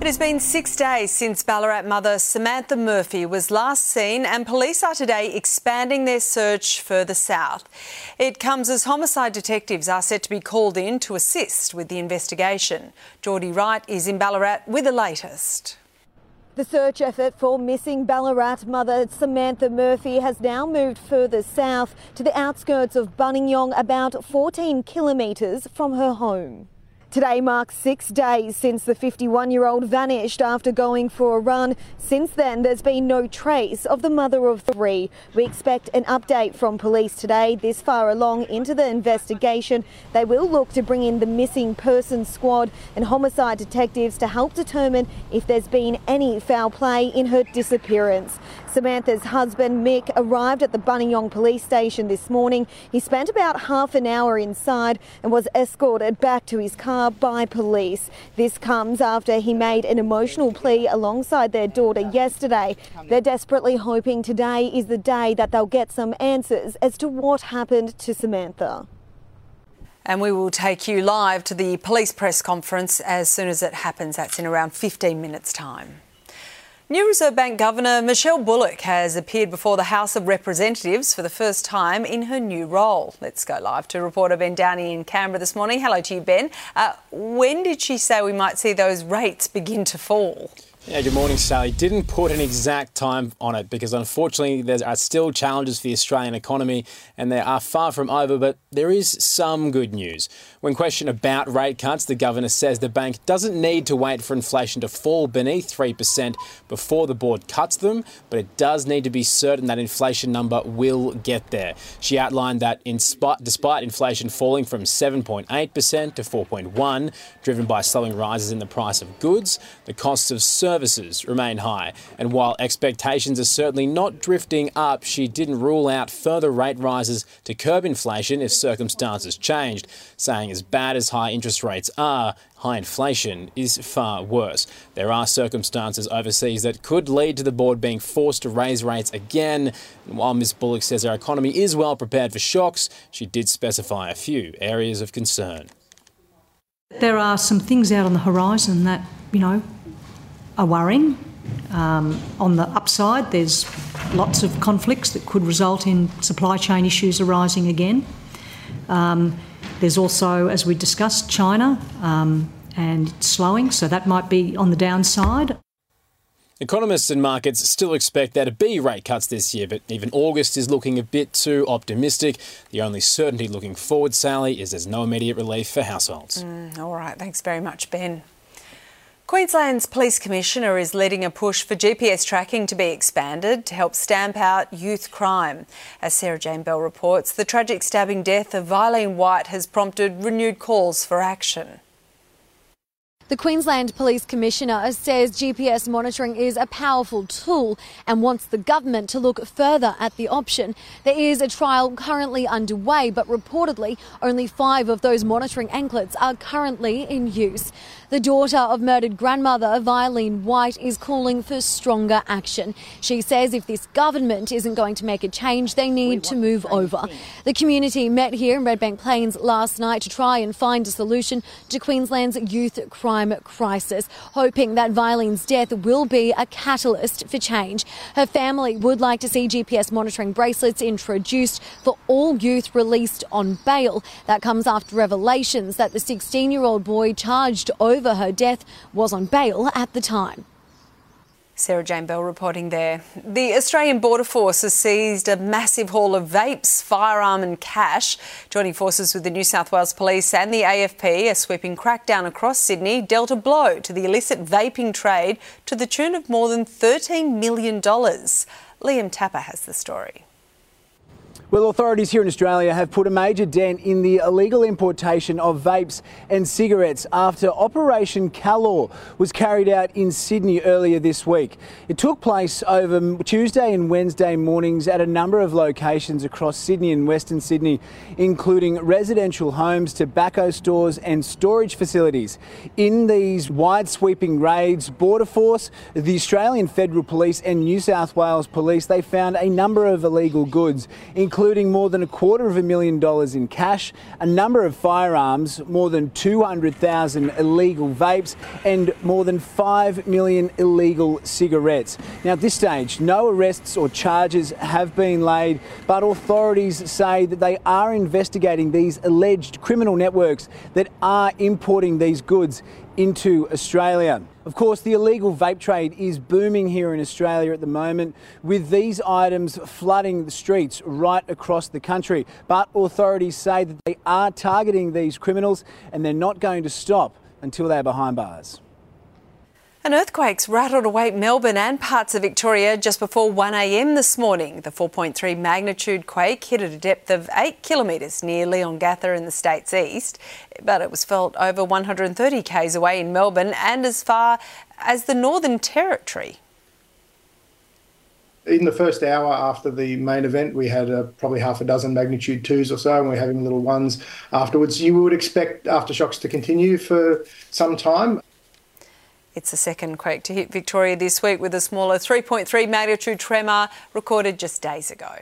It has been six days since Ballarat mother Samantha Murphy was last seen, and police are today expanding their search further south. It comes as homicide detectives are set to be called in to assist with the investigation. Geordie Wright is in Ballarat with the latest. The search effort for missing Ballarat mother Samantha Murphy has now moved further south to the outskirts of Buninyong, about 14 kilometres from her home. Today marks six days since the 51 year old vanished after going for a run. Since then, there's been no trace of the mother of three. We expect an update from police today. This far along into the investigation, they will look to bring in the missing persons squad and homicide detectives to help determine if there's been any foul play in her disappearance. Samantha's husband, Mick, arrived at the Buninyong police station this morning. He spent about half an hour inside and was escorted back to his car by police. This comes after he made an emotional plea alongside their daughter yesterday. They're desperately hoping today is the day that they'll get some answers as to what happened to Samantha. And we will take you live to the police press conference as soon as it happens. That's in around 15 minutes' time. New Reserve Bank Governor Michelle Bullock has appeared before the House of Representatives for the first time in her new role. Let's go live to reporter Ben Downey in Canberra this morning. Hello to you, Ben. Uh, when did she say we might see those rates begin to fall? Yeah, good morning, Sally. Didn't put an exact time on it because unfortunately there are still challenges for the Australian economy and they are far from over, but there is some good news. When questioned about rate cuts, the governor says the bank doesn't need to wait for inflation to fall beneath 3% before the board cuts them, but it does need to be certain that inflation number will get there. She outlined that in spite, despite inflation falling from 7.8% to 4.1, driven by slowing rises in the price of goods, the costs of services services remain high. And while expectations are certainly not drifting up, she didn't rule out further rate rises to curb inflation if circumstances changed, saying as bad as high interest rates are, high inflation is far worse. There are circumstances overseas that could lead to the board being forced to raise rates again. And while Ms Bullock says our economy is well prepared for shocks, she did specify a few areas of concern. There are some things out on the horizon that, you know, are worrying. Um, on the upside, there's lots of conflicts that could result in supply chain issues arising again. Um, there's also, as we discussed, China um, and slowing, so that might be on the downside. Economists and markets still expect there to be rate cuts this year, but even August is looking a bit too optimistic. The only certainty looking forward, Sally, is there's no immediate relief for households. Mm, all right, thanks very much, Ben. Queensland's Police Commissioner is leading a push for GPS tracking to be expanded to help stamp out youth crime. As Sarah Jane Bell reports, the tragic stabbing death of Vyleen White has prompted renewed calls for action. The Queensland Police Commissioner says GPS monitoring is a powerful tool and wants the government to look further at the option. There is a trial currently underway, but reportedly only five of those monitoring anklets are currently in use. The daughter of murdered grandmother Vyleen White is calling for stronger action. She says if this government isn't going to make a change, they need to move over. The community met here in Redbank Plains last night to try and find a solution to Queensland's youth crime crisis, hoping that Vyleen's death will be a catalyst for change. Her family would like to see GPS monitoring bracelets introduced for all youth released on bail. That comes after revelations that the 16 year old boy charged over her death was on bail at the time. Sarah Jane Bell reporting there. The Australian Border Force has seized a massive haul of vapes, firearm, and cash. Joining forces with the New South Wales Police and the AFP, a sweeping crackdown across Sydney dealt a blow to the illicit vaping trade to the tune of more than $13 million. Liam Tapper has the story. Well, authorities here in Australia have put a major dent in the illegal importation of vapes and cigarettes after Operation Callor was carried out in Sydney earlier this week. It took place over Tuesday and Wednesday mornings at a number of locations across Sydney and Western Sydney, including residential homes, tobacco stores, and storage facilities. In these wide sweeping raids, Border Force, the Australian Federal Police, and New South Wales Police, they found a number of illegal goods, including including more than a quarter of a million dollars in cash, a number of firearms, more than 200,000 illegal vapes, and more than 5 million illegal cigarettes. Now, at this stage, no arrests or charges have been laid, but authorities say that they are investigating these alleged criminal networks that are importing these goods into Australia. Of course, the illegal vape trade is booming here in Australia at the moment, with these items flooding the streets right across the country. But authorities say that they are targeting these criminals and they're not going to stop until they're behind bars. An earthquake's rattled awake Melbourne and parts of Victoria just before 1am this morning. The 4.3 magnitude quake hit at a depth of 8 kilometres near Leongatha in the state's east, but it was felt over 130 k's away in Melbourne and as far as the Northern Territory. In the first hour after the main event, we had uh, probably half a dozen magnitude twos or so, and we're having little ones afterwards. You would expect aftershocks to continue for some time. It's the second quake to hit Victoria this week with a smaller 3.3 magnitude tremor recorded just days ago.